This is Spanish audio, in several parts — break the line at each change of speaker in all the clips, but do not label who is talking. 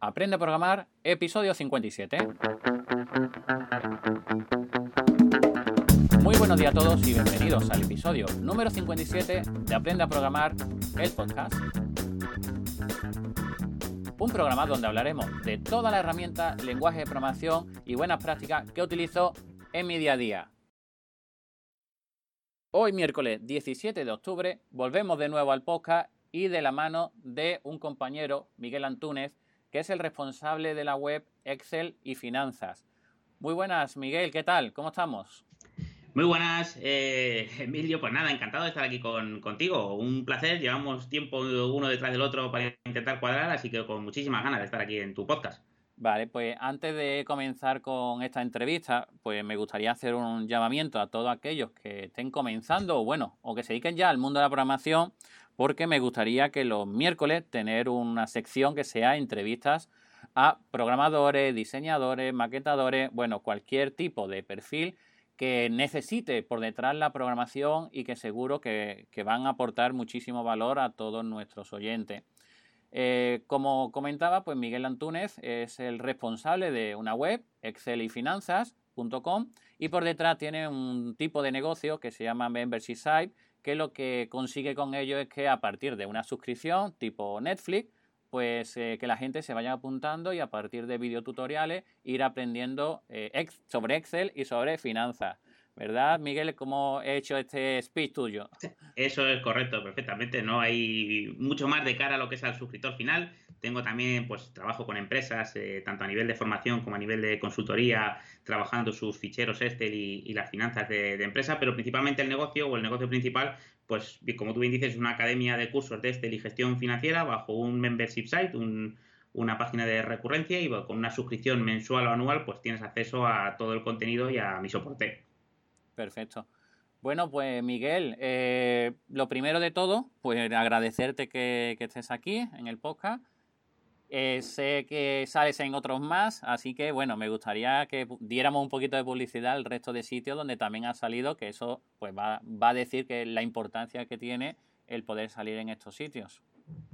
Aprende a programar, episodio 57. Muy buenos días a todos y bienvenidos al episodio número 57 de Aprende a programar, el podcast. Un programa donde hablaremos de toda la herramienta, lenguaje de programación y buenas prácticas que utilizo en mi día a día. Hoy miércoles 17 de octubre volvemos de nuevo al podcast y de la mano de un compañero, Miguel Antúnez, que es el responsable de la web Excel y Finanzas. Muy buenas, Miguel, ¿qué tal? ¿Cómo estamos?
Muy buenas, eh, Emilio. Pues nada, encantado de estar aquí contigo. Un placer. Llevamos tiempo uno detrás del otro para intentar cuadrar, así que con muchísimas ganas de estar aquí en tu podcast.
Vale, pues antes de comenzar con esta entrevista, pues me gustaría hacer un llamamiento a todos aquellos que estén comenzando, o bueno, o que se dediquen ya al mundo de la programación, porque me gustaría que los miércoles tener una sección que sea entrevistas a programadores, diseñadores, maquetadores, bueno, cualquier tipo de perfil que necesite por detrás la programación y que seguro que, van a aportar muchísimo valor a todos nuestros oyentes. Eh, como comentaba, pues Miguel Antúnez es el responsable de una web, excelyfinanzas.com, y por detrás tiene un tipo de negocio que se llama Membership Site, que lo que consigue con ello es que a partir de una suscripción tipo Netflix, pues eh, que la gente se vaya apuntando y a partir de videotutoriales ir aprendiendo eh, sobre Excel y sobre finanzas. ¿Verdad, Miguel? ¿Cómo he hecho este speech tuyo?
Eso es correcto, perfectamente. No hay mucho más de cara a lo que es al suscriptor final. Tengo también, pues, trabajo con empresas, eh, tanto a nivel de formación como a nivel de consultoría, trabajando sus ficheros Excel y, las finanzas de, empresa, pero principalmente el negocio o el negocio principal, pues, como tú bien dices, es una academia de cursos de Excel y gestión financiera bajo un membership site, una página de recurrencia y con una suscripción mensual o anual, pues tienes acceso a todo el contenido y a mi soporte.
Perfecto. Bueno, pues Miguel, eh, lo primero de todo, pues agradecerte que, estés aquí en el podcast. Eh, sé que sales en otros más, así que bueno, me gustaría que diéramos un poquito de publicidad al resto de sitios donde también ha salido, que eso pues va, va a decir que la importancia que tiene el poder salir en estos sitios.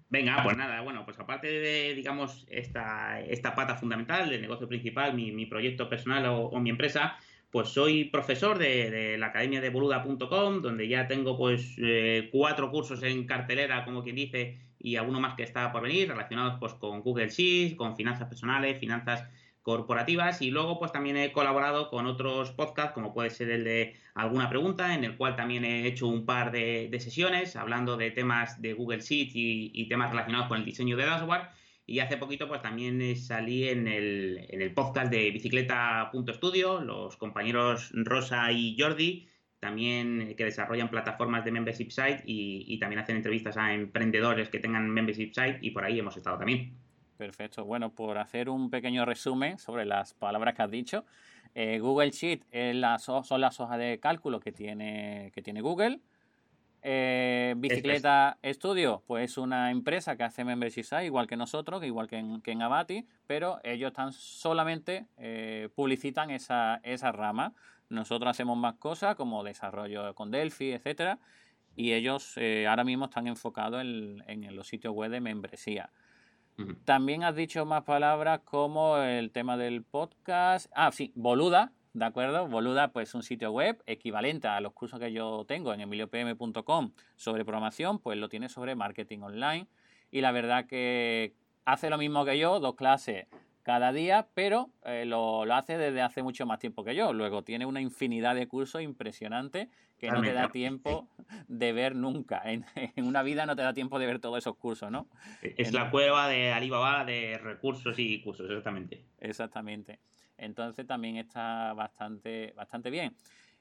Venga, pues nada, bueno, pues aparte de, digamos, esta, esta pata fundamental del negocio principal, mi, proyecto personal o mi empresa, pues soy profesor de, la academia de boluda.com, donde ya tengo pues eh, cuatro cursos en cartelera, como quien dice, y alguno más que está por venir, relacionados pues con Google Sheets, con finanzas personales, finanzas corporativas y luego pues también he colaborado con otros podcasts como puede ser el de alguna pregunta en el cual también he hecho un par de, sesiones hablando de temas de Google Sheets y, temas relacionados con el diseño de dashboard y hace poquito, pues también eh, salí en el, en el podcast de Bicicleta.studio, los compañeros Rosa y Jordi, también eh, que desarrollan plataformas de membership site y, también hacen entrevistas a emprendedores que tengan membership site y por ahí hemos estado también.
Perfecto. Bueno, por hacer un pequeño resumen sobre las palabras que has dicho, eh, Google Sheet son las hojas de cálculo que tiene, que tiene Google. Eh, Bicicleta Studio, pues es una empresa que hace membership igual que nosotros, igual que en, que en Abati, pero ellos están solamente eh, publicitan esa, esa rama. Nosotros hacemos más cosas como desarrollo con Delphi, etcétera, y ellos eh, ahora mismo están enfocados en, en, los sitios web de membresía. También has dicho más palabras como el tema del podcast. Ah, sí, Boluda, ¿De acuerdo? Boluda, pues un sitio web equivalente a los cursos que yo tengo en emiliopm.com sobre programación, pues lo tiene sobre marketing online. Y la verdad que hace lo mismo que yo, dos clases cada día, pero eh, lo, hace desde hace mucho más tiempo que yo. Luego tiene una infinidad de cursos impresionantes que no te da tiempo de ver nunca. En, en, una vida no te da tiempo de ver todos esos cursos, ¿no?
Es la cueva de Alibaba de recursos y cursos, exactamente.
Exactamente. Entonces también está bastante, bastante bien.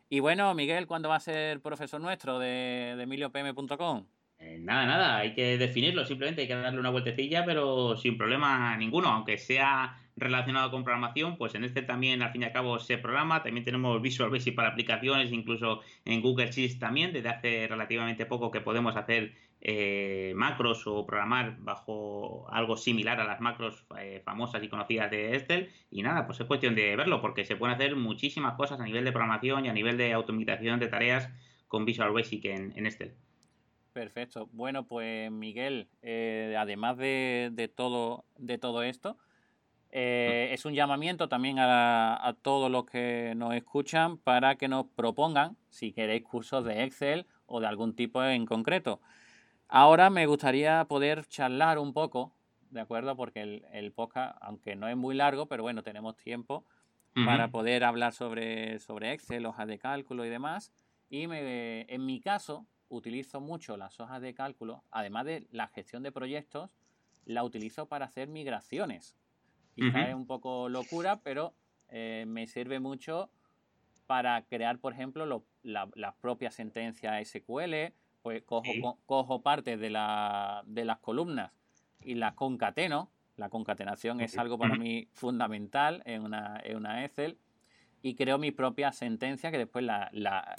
Y bueno, Miguel, ¿cuándo va a ser profesor nuestro de, de emiliopm.com?
Eh, nada, nada, hay que definirlo, simplemente hay que darle una vueltecilla, pero sin problema ninguno, aunque sea relacionado con programación, pues en este también al fin y al cabo se programa, también tenemos Visual Basic para aplicaciones, incluso en Google Sheets también, desde hace relativamente poco que podemos hacer eh, macros o programar bajo algo similar a las macros eh, famosas y conocidas de Excel, y nada, pues es cuestión de verlo, porque se pueden hacer muchísimas cosas a nivel de programación y a nivel de automatización de tareas con Visual Basic en, en Excel.
Perfecto. Bueno, pues Miguel, eh, además de, todo, de todo esto, Eh, es un llamamiento también a, todos los que nos escuchan para que nos propongan si queréis cursos de Excel o de algún tipo en concreto. Ahora me gustaría poder charlar un poco, ¿de acuerdo? Porque el, podcast, aunque no es muy largo, pero bueno, tenemos tiempo para poder hablar sobre, sobre Excel, hojas de cálculo y demás. Y en mi caso, utilizo mucho las hojas de cálculo, además de la gestión de proyectos, la utilizo para hacer migraciones. Quizá es un poco locura, pero eh, me sirve mucho para crear, por ejemplo, las propias sentencias SQL, pues cojo, cojo partes de, la, de las columnas y las concateno. La concatenación es algo para mí fundamental en una, en una Excel y creo mi propia sentencia que después la,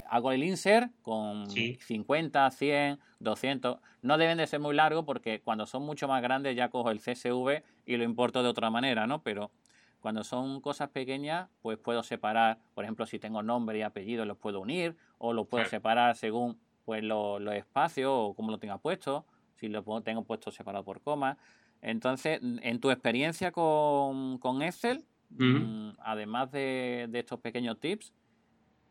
hago el insert con 50, 100, 200. No deben de ser muy largos porque cuando son mucho más grandes ya cojo el CSV y lo importo de otra manera, ¿no? Pero cuando son cosas pequeñas, pues puedo separar, por ejemplo, si tengo nombre y apellido, los puedo unir o lo puedo separar según pues los espacios o cómo lo tenga puesto, si lo tengo puesto separado por coma. Entonces, en tu experiencia con, con Excel, Mm, además de, estos pequeños tips,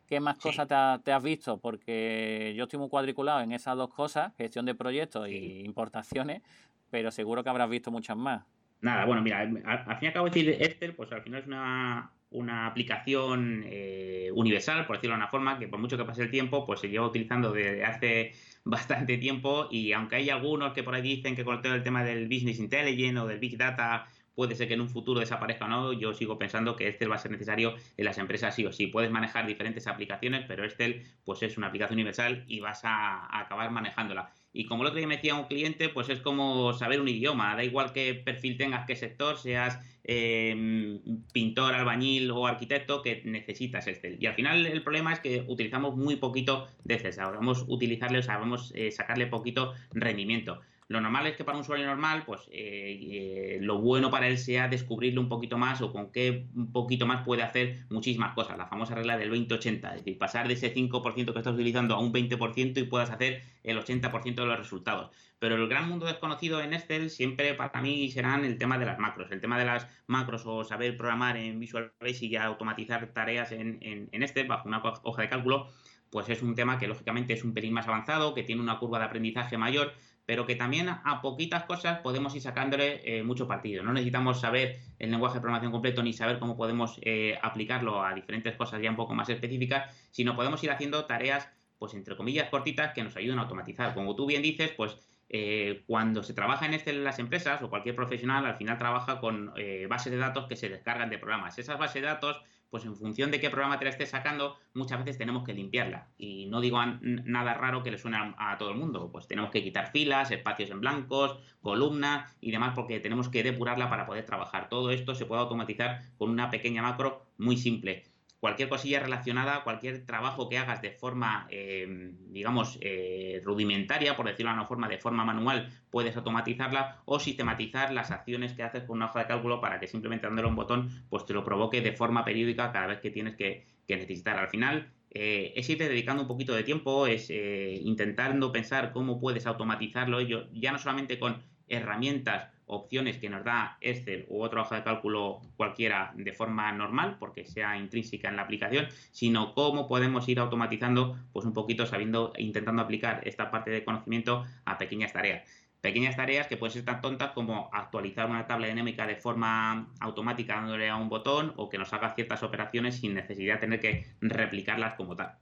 ¿qué más cosas te, has visto? Porque yo estoy muy cuadriculado en esas dos cosas, gestión de proyectos y importaciones, pero seguro que habrás visto muchas más.
Nada, bueno, mira, al, fin y al cabo decir Excel, pues al final es una, una aplicación eh, universal, por decirlo de una forma, que por mucho que pase el tiempo, pues se lleva utilizando desde hace bastante tiempo y aunque hay algunos que por ahí dicen que con todo el tema del business intelligence o del big data puede ser que en un futuro desaparezca o no, yo sigo pensando que Excel va a ser necesario en las empresas sí o sí. Puedes manejar diferentes aplicaciones, pero Excel pues es una aplicación universal y vas a, acabar manejándola. Y como el otro día me decía un cliente, pues es como saber un idioma, da igual qué perfil tengas, qué sector, seas em, pintor, albañil o arquitecto, que necesitas Excel. Y al final el problema es que utilizamos muy poquito de Excel, sabemos utilizarle, sabemos eh, sacarle poquito rendimiento. Lo normal es que para un usuario normal, pues eh, eh, lo bueno para él sea descubrirlo un poquito más o con qué un poquito más puede hacer muchísimas cosas. La famosa regla del 20-80, es decir, pasar de ese 5% que estás utilizando a un 20% y puedas hacer el 80% de los resultados. Pero el gran mundo desconocido en Excel siempre para mí serán el tema de las macros. El tema de las macros o saber programar en Visual Basic y automatizar tareas en, en, en Excel bajo una hoja de cálculo, pues es un tema que lógicamente es un pelín más avanzado, que tiene una curva de aprendizaje mayor, pero que también a poquitas cosas podemos ir sacándole eh, mucho partido. No necesitamos saber el lenguaje de programación completo ni saber cómo podemos eh, aplicarlo a diferentes cosas ya un poco más específicas, sino podemos ir haciendo tareas, pues entre comillas, cortitas que nos ayuden a automatizar. Como tú bien dices, pues eh, cuando se trabaja en Excel en las empresas o cualquier profesional, al final trabaja con bases de datos que se descargan de programas. Esas bases de datos pues en función de qué programa te la estés sacando, muchas veces tenemos que limpiarla. Y no digo nada raro que le suene a, todo el mundo, pues tenemos que quitar filas, espacios en blancos, columnas y demás, porque tenemos que depurarla para poder trabajar. Todo esto se puede automatizar con una pequeña macro muy simple cualquier cosilla relacionada, cualquier trabajo que hagas de forma, eh, digamos, eh, rudimentaria, por decirlo de una forma, de forma manual, puedes automatizarla o sistematizar las acciones que haces con una hoja de cálculo para que simplemente dándole un botón, pues te lo provoque de forma periódica cada vez que tienes que, necesitar. Al final, eh, es irte dedicando un poquito de tiempo, es intentando pensar cómo puedes automatizarlo, ello, ya no solamente con herramientas opciones que nos da Excel u otra hoja de cálculo cualquiera de forma normal, porque sea intrínseca en la aplicación, sino cómo podemos ir automatizando, pues un poquito sabiendo, intentando aplicar esta parte de conocimiento a pequeñas tareas. Pequeñas tareas que pueden ser tan tontas como actualizar una tabla dinámica de forma automática dándole a un botón o que nos haga ciertas operaciones sin necesidad de tener que replicarlas como tal.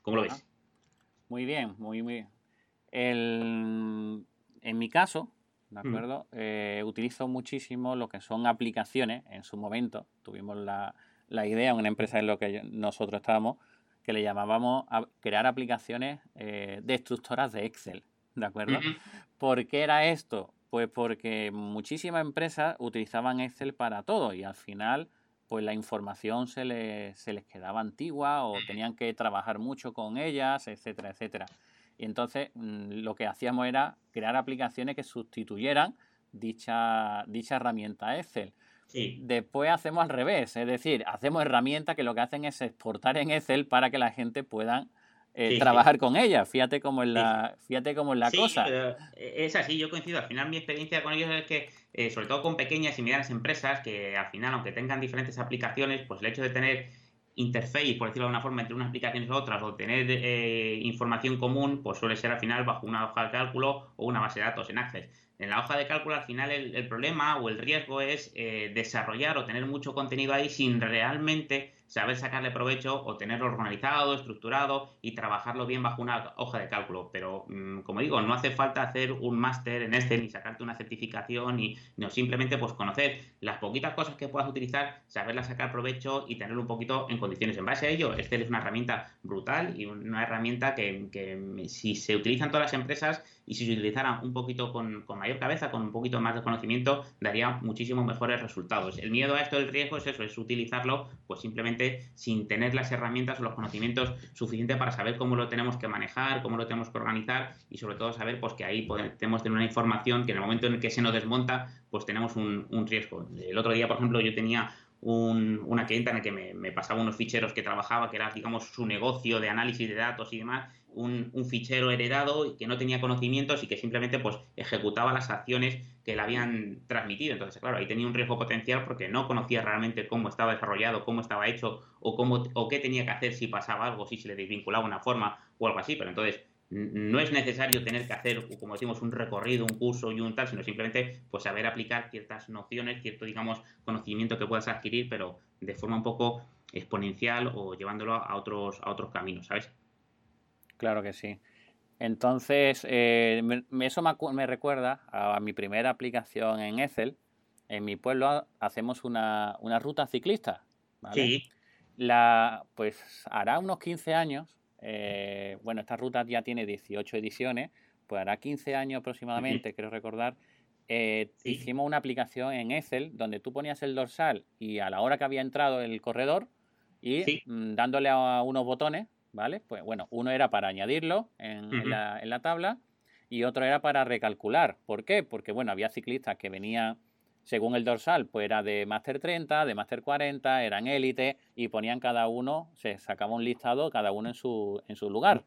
¿Cómo lo ves?
Muy bien, muy bien. En mi caso, ¿de mm. acuerdo? Eh, utilizo muchísimo lo que son aplicaciones. En su momento tuvimos la, la idea, una empresa en la que nosotros estábamos, que le llamábamos a crear aplicaciones eh, destructoras de Excel, ¿de acuerdo? ¿Por qué era esto? Pues porque muchísimas empresas utilizaban Excel para todo y al final pues la información se les, se les quedaba antigua o tenían que trabajar mucho con ellas, etcétera, etcétera. Y entonces mm, lo que hacíamos era crear aplicaciones que sustituyeran dicha, dicha herramienta Excel. Después hacemos al revés, es decir, hacemos herramientas que lo que hacen es exportar en Excel para que la gente pueda eh, trabajar con ella. Fíjate cómo es la, fíjate cómo es la cosa.
es así, yo coincido. Al final mi experiencia con ellos es que, eh, sobre todo con pequeñas y medianas empresas, que al final, aunque tengan diferentes aplicaciones, pues el hecho de tener interface, por decirlo de alguna forma, entre unas aplicaciones y otras, o tener eh, información común, pues suele ser al final bajo una hoja de cálculo o una base de datos en Access. En la hoja de cálculo, al final, el, problema o el riesgo es desarrollar o tener mucho contenido ahí sin realmente saber sacarle provecho o tenerlo organizado, estructurado y trabajarlo bien bajo una hoja de cálculo. Pero, mm, como digo, no hace falta hacer un máster en este ni sacarte una certificación, ni no simplemente pues conocer las poquitas cosas que puedas utilizar, saberlas sacar provecho y tenerlo un poquito en condiciones. En base a ello, Excel es una herramienta brutal y una herramienta que, que si se utilizan todas las empresas y si se utilizara un poquito con, mayor cabeza, con un poquito más de conocimiento, daría muchísimos mejores resultados. El miedo a esto del riesgo es eso, es utilizarlo pues simplemente sin tener las herramientas o los conocimientos suficientes para saber cómo lo tenemos que manejar, cómo lo tenemos que organizar y sobre todo saber pues que ahí podemos tener una información que en el momento en el que se nos desmonta pues tenemos un, un riesgo. El otro día, por ejemplo, yo tenía una clienta en la que me, me, pasaba unos ficheros que trabajaba, que era, digamos, su negocio de análisis de datos y demás, un, fichero heredado y que no tenía conocimientos y que simplemente pues ejecutaba las acciones que le habían transmitido. Entonces, claro, ahí tenía un riesgo potencial porque no conocía realmente cómo estaba desarrollado, cómo estaba hecho o, cómo, o qué tenía que hacer si pasaba algo, si se le desvinculaba una forma o algo así. Pero entonces, no es necesario tener que hacer, como decimos, un recorrido, un curso y un tal, sino simplemente pues saber aplicar ciertas nociones, cierto, digamos, conocimiento que puedas adquirir, pero de forma un poco exponencial o llevándolo a otros, a otros caminos, ¿sabes?
Claro que sí. Entonces, eh, eso me, recuerda a, mi primera aplicación en Excel. En mi pueblo hacemos una, ruta ciclista. Sí. La, pues hará unos 15 años. Eh, bueno, esta ruta ya tiene 18 ediciones. Pues hará 15 años aproximadamente, quiero recordar. Eh, hicimos una aplicación en Excel donde tú ponías el dorsal y a la hora que había entrado el corredor y mm, dándole a unos botones ¿vale? Pues bueno, uno era para añadirlo en, la, tabla y otro era para recalcular. ¿Por qué? Porque bueno, había ciclistas que venían, según el dorsal, pues era de Master 30, de Master 40, eran élite y ponían cada uno, se sacaba un listado cada uno en su, en su lugar.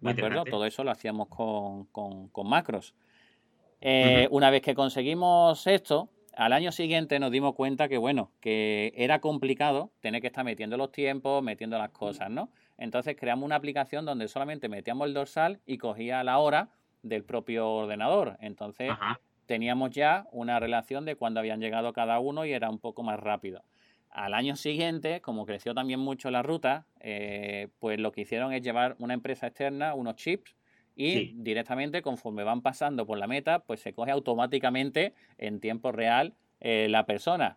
¿De acuerdo? Todo eso lo hacíamos con, macros. Eh, una vez que conseguimos esto, al año siguiente nos dimos cuenta que, bueno, que era complicado tener que estar metiendo los tiempos, metiendo las cosas, ¿no? Entonces creamos una aplicación donde solamente metíamos el dorsal y cogía la hora del propio ordenador. Entonces teníamos ya una relación de cuándo habían llegado cada uno y era un poco más rápido. Al año siguiente, como creció también mucho la ruta, eh, pues lo que hicieron es llevar una empresa externa, unos chips, y directamente conforme van pasando por la meta, pues se coge automáticamente en tiempo real eh, la persona.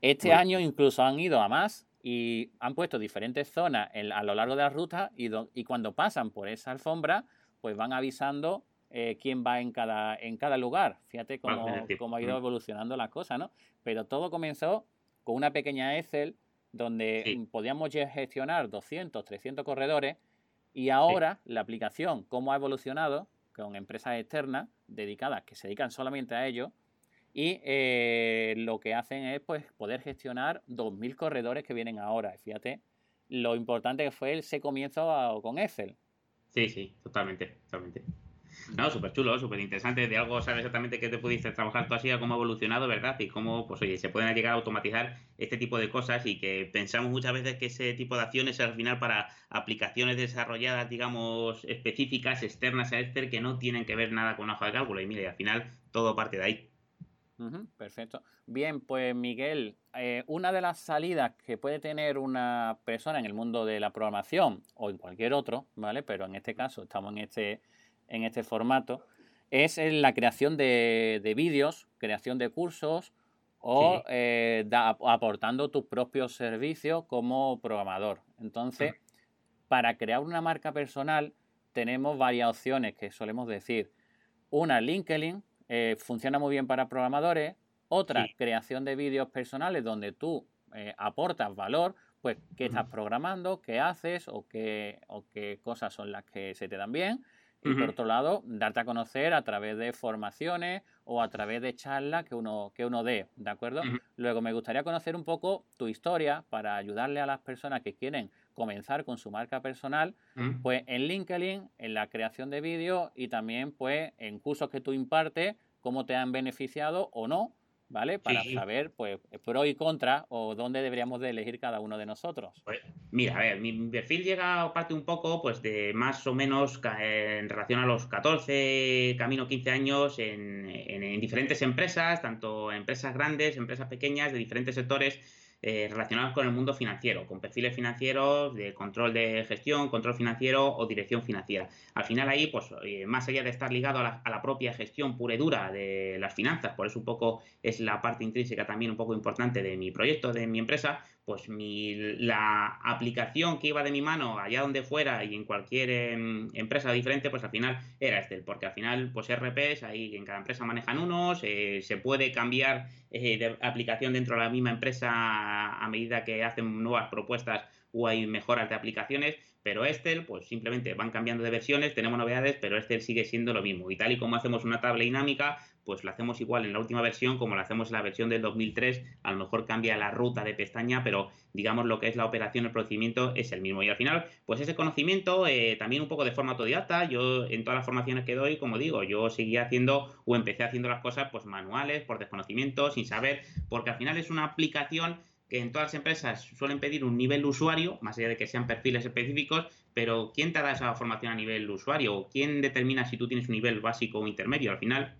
Este año incluso han ido a más y han puesto diferentes zonas a lo largo de la ruta y, y, cuando pasan por esa alfombra, pues van avisando eh, quién va en cada, en cada lugar. Fíjate cómo, cómo ha ido mm. evolucionando la cosa, ¿no? Pero todo comenzó con una pequeña Excel donde podíamos gestionar 200, 300 corredores y ahora la aplicación, cómo ha evolucionado con empresas externas dedicadas que se dedican solamente a ello, y eh, lo que hacen es pues, poder gestionar 2.000 corredores que vienen ahora. Fíjate lo importante que fue ese comienzo con Excel.
Sí, sí, totalmente, totalmente. No, súper chulo, súper interesante. De algo sabes exactamente qué te pudiste trabajar tú así, cómo ha evolucionado, ¿verdad? Y cómo, pues oye, se pueden llegar a automatizar este tipo de cosas y que pensamos muchas veces que ese tipo de acciones al final para aplicaciones desarrolladas, digamos, específicas, externas a Excel, que no tienen que ver nada con una hoja de cálculo. Y mire, al final todo parte de ahí
perfecto. Bien, pues Miguel, eh, una de las salidas que puede tener una persona en el mundo de la programación o en cualquier otro, ¿vale? Pero en este caso estamos en este, en este formato, es la creación de, vídeos, creación de cursos o eh, aportando tus propios servicios como programador. Entonces, para crear una marca personal tenemos varias opciones que solemos decir. Una, LinkedIn, eh, funciona muy bien para programadores. Otra, creación de vídeos personales donde tú eh, aportas valor, pues qué estás programando, qué haces o qué, o qué cosas son las que se te dan bien. Y por otro lado, darte a conocer a través de formaciones o a través de charlas que uno, que uno dé, ¿de acuerdo? Luego me gustaría conocer un poco tu historia para ayudarle a las personas que quieren comenzar con su marca personal, pues en LinkedIn, en la creación de vídeos y también pues en cursos que tú impartes, cómo te han beneficiado o no ¿vale? Para saber, pues, pro y contra o dónde deberíamos de elegir cada uno de nosotros.
Pues, mira, a ver, mi perfil llega parte un poco, pues, de más o menos en relación a los 14, camino 15 años en, en diferentes empresas, tanto empresas grandes, empresas pequeñas, de diferentes sectores, eh, relacionados con el mundo financiero, con perfiles financieros, de control de gestión, control financiero o dirección financiera. Al final ahí, pues eh, más allá de estar ligado a la, propia gestión pura y dura de las finanzas, por eso un poco es la parte intrínseca también un poco importante de mi proyecto, de mi empresa, pues mi, la aplicación que iba de mi mano allá donde fuera y en cualquier em, empresa diferente, pues al final era Excel, porque al final, pues RPs, ahí en cada empresa manejan unos, eh, se puede cambiar eh, de aplicación dentro de la misma empresa a medida que hacen nuevas propuestas o hay mejoras de aplicaciones, pero Excel, pues simplemente van cambiando de versiones, tenemos novedades, pero Excel sigue siendo lo mismo. Y tal y como hacemos una tabla dinámica, pues la hacemos igual en la última versión como la hacemos en la versión del 2003. A lo mejor cambia la ruta de pestaña, pero digamos lo que es la operación, el procedimiento es el mismo. Y al final, pues ese conocimiento, eh, también un poco de forma autodidacta, yo en todas las formaciones que doy, como digo, yo seguía haciendo o empecé haciendo las cosas pues manuales, por desconocimiento, sin saber, porque al final es una aplicación que en todas las empresas suelen pedir un nivel usuario, más allá de que sean perfiles específicos, pero ¿quién te da esa formación a nivel usuario? ¿Quién determina si tú tienes un nivel básico o intermedio? Al final,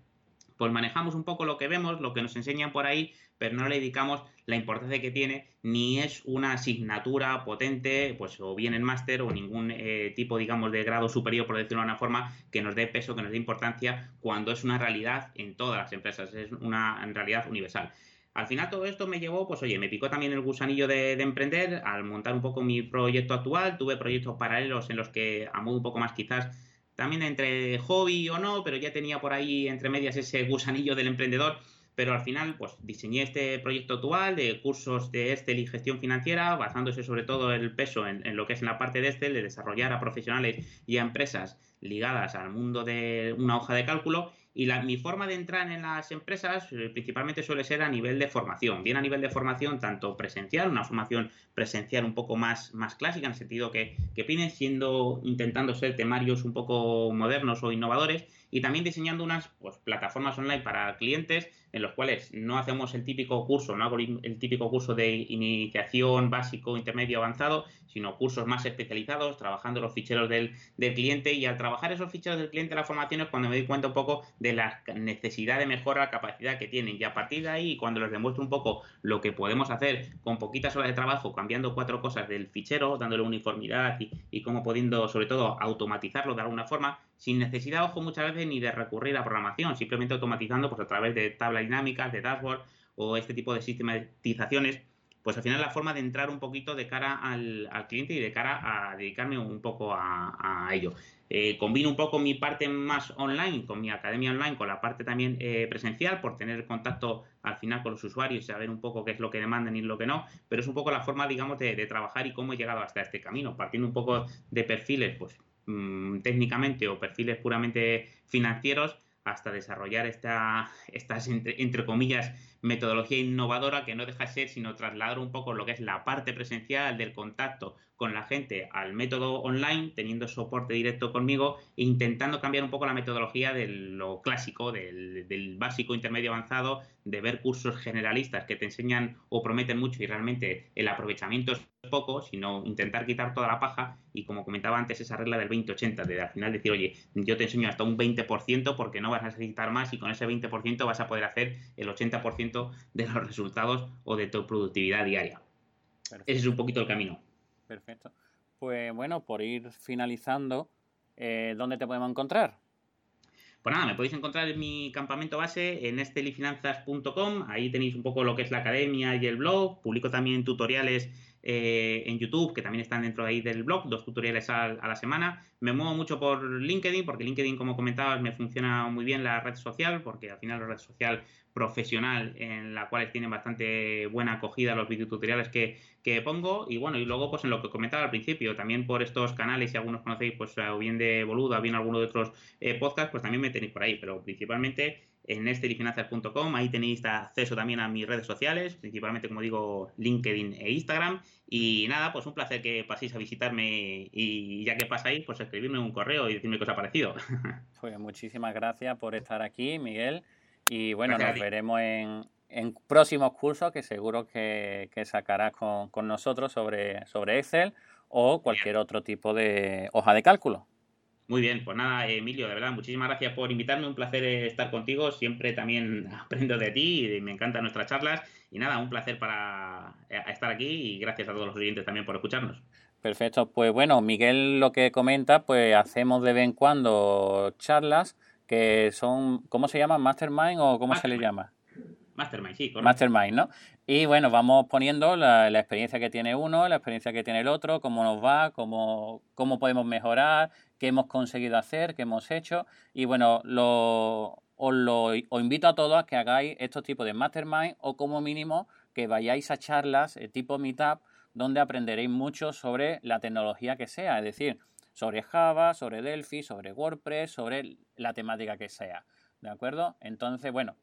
pues manejamos un poco lo que vemos, lo que nos enseñan por ahí, pero no le dedicamos la importancia que tiene, ni es una asignatura potente, pues o bien en máster o ningún eh, tipo, digamos, de grado superior, por decirlo de una forma, que nos dé peso, que nos dé importancia, cuando es una realidad en todas las empresas, es una realidad universal. Al final todo esto me llevó, pues oye, me picó también el gusanillo de, emprender, al montar un poco mi proyecto actual, tuve proyectos paralelos en los que, a modo un poco más quizás, también entre hobby o no, pero ya tenía por ahí entre medias ese gusanillo del emprendedor, pero al final pues diseñé este proyecto actual de cursos de Excel y gestión financiera, basándose sobre todo el peso en, lo que es en la parte de Excel, de desarrollar a profesionales y a empresas ligadas al mundo de una hoja de cálculo y la, mi forma de entrar en las empresas eh, principalmente suele ser a nivel de formación, bien a nivel de formación tanto presencial, una formación presencial un poco más, más clásica, en el sentido que, que piden siendo, intentando ser temarios un poco modernos o innovadores, y también diseñando unas pues, plataformas online para clientes en los cuales no hacemos el típico curso, no hago el típico curso de iniciación básico, intermedio, avanzado, sino cursos más especializados, trabajando los ficheros del, cliente. Y al trabajar esos ficheros del cliente, la formación es cuando me doy cuenta un poco de la necesidad de mejora, la capacidad que tienen. Y a partir de ahí, cuando les demuestro un poco lo que podemos hacer con poquitas horas de trabajo, cambiando cuatro cosas del fichero, dándole uniformidad y, y cómo pudiendo, sobre todo, automatizarlo de alguna forma, sin necesidad, ojo, muchas veces ni de recurrir a programación, simplemente automatizando pues a través de tablas dinámicas, de dashboard o este tipo de sistematizaciones, pues al final la forma de entrar un poquito de cara al, cliente y de cara a dedicarme un poco a, ello. Eh, combino un poco mi parte más online con mi academia online, con la parte también eh, presencial, por tener contacto al final con los usuarios y saber un poco qué es lo que demandan y lo que no, pero es un poco la forma, digamos, de, de trabajar y cómo he llegado hasta este camino, partiendo un poco de perfiles, pues Mm, técnicamente o perfiles puramente financieros hasta desarrollar esta, estas, entre, entre, comillas, metodología innovadora que no deja de ser sino trasladar un poco lo que es la parte presencial del contacto con la gente al método online, teniendo soporte directo conmigo e intentando cambiar un poco la metodología de lo clásico, del, del, básico, intermedio, avanzado, de ver cursos generalistas que te enseñan o prometen mucho y realmente el aprovechamiento es poco, sino intentar quitar toda la paja. Y como comentaba antes esa regla del 20-80, de al final decir, oye, yo te enseño hasta un 20% porque no vas a necesitar más y con ese 20% vas a poder hacer el 80% de los resultados o de tu productividad diaria. Ese es un poquito el camino.
Perfecto. Pues bueno, por ir finalizando, eh, ¿dónde te podemos encontrar?
Pues nada, me podéis encontrar en mi campamento base en estelifinanzas.com. Ahí tenéis un poco lo que es la academia y el blog. Publico también tutoriales eh, en YouTube, que también están dentro de ahí del blog, dos tutoriales a, a, la semana. Me muevo mucho por LinkedIn, porque LinkedIn, como comentabas, me funciona muy bien la red social, porque al final la red social profesional en la cual tienen bastante buena acogida los videotutoriales que, que pongo y bueno, y luego pues en lo que comentaba al principio, también por estos canales, si algunos conocéis, pues o bien de Boluda, o bien alguno de otros eh, podcasts, pues también me tenéis por ahí, pero principalmente en estelifinanzas.com, ahí tenéis acceso también a mis redes sociales, principalmente como digo LinkedIn e Instagram y nada, pues un placer que paséis a visitarme y ya que pasáis, pues escribirme un correo y decirme qué os ha parecido.
Pues muchísimas gracias por estar aquí, Miguel. Y bueno, nos veremos en, en, próximos cursos que seguro que, que sacarás con, con, nosotros sobre, sobre Excel o cualquier otro tipo de hoja de cálculo.
Muy bien, pues nada, Emilio, de verdad, muchísimas gracias por invitarme, un placer estar contigo, siempre también aprendo de ti y me encantan nuestras charlas y nada, un placer para eh, estar aquí y gracias a todos los oyentes también por escucharnos.
Perfecto, pues bueno, Miguel lo que comenta, pues hacemos de vez en cuando charlas que son, ¿cómo se llama? ¿Mastermind o cómo se le llama?
Mastermind, sí, correcto.
Mastermind, ¿no? Y bueno, vamos poniendo la, experiencia que tiene uno, la experiencia que tiene el otro, cómo nos va, cómo, cómo podemos mejorar, qué hemos conseguido hacer, qué hemos hecho. Y bueno, os, lo, os invito a todos a que hagáis estos tipos de mastermind o como mínimo que vayáis a charlas eh, tipo Meetup donde aprenderéis mucho sobre la tecnología que sea, es decir, sobre Java, sobre Delphi, sobre WordPress, sobre la temática que sea. ¿De acuerdo? Entonces, bueno,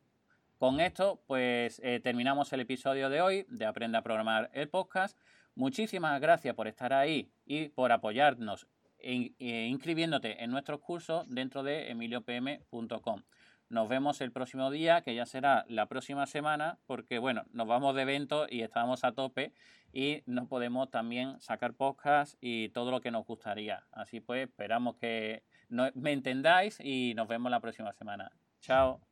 con esto, pues eh, terminamos el episodio de hoy de Aprende a Programar el podcast. Muchísimas gracias por estar ahí y por apoyarnos e, inscribiéndote en nuestros cursos dentro de emiliopm.com. Nos vemos el próximo día, que ya será la próxima semana, porque bueno, nos vamos de evento y estamos a tope y no podemos también sacar podcast y todo lo que nos gustaría. Así pues, esperamos que me entendáis y nos vemos la próxima semana. Chao.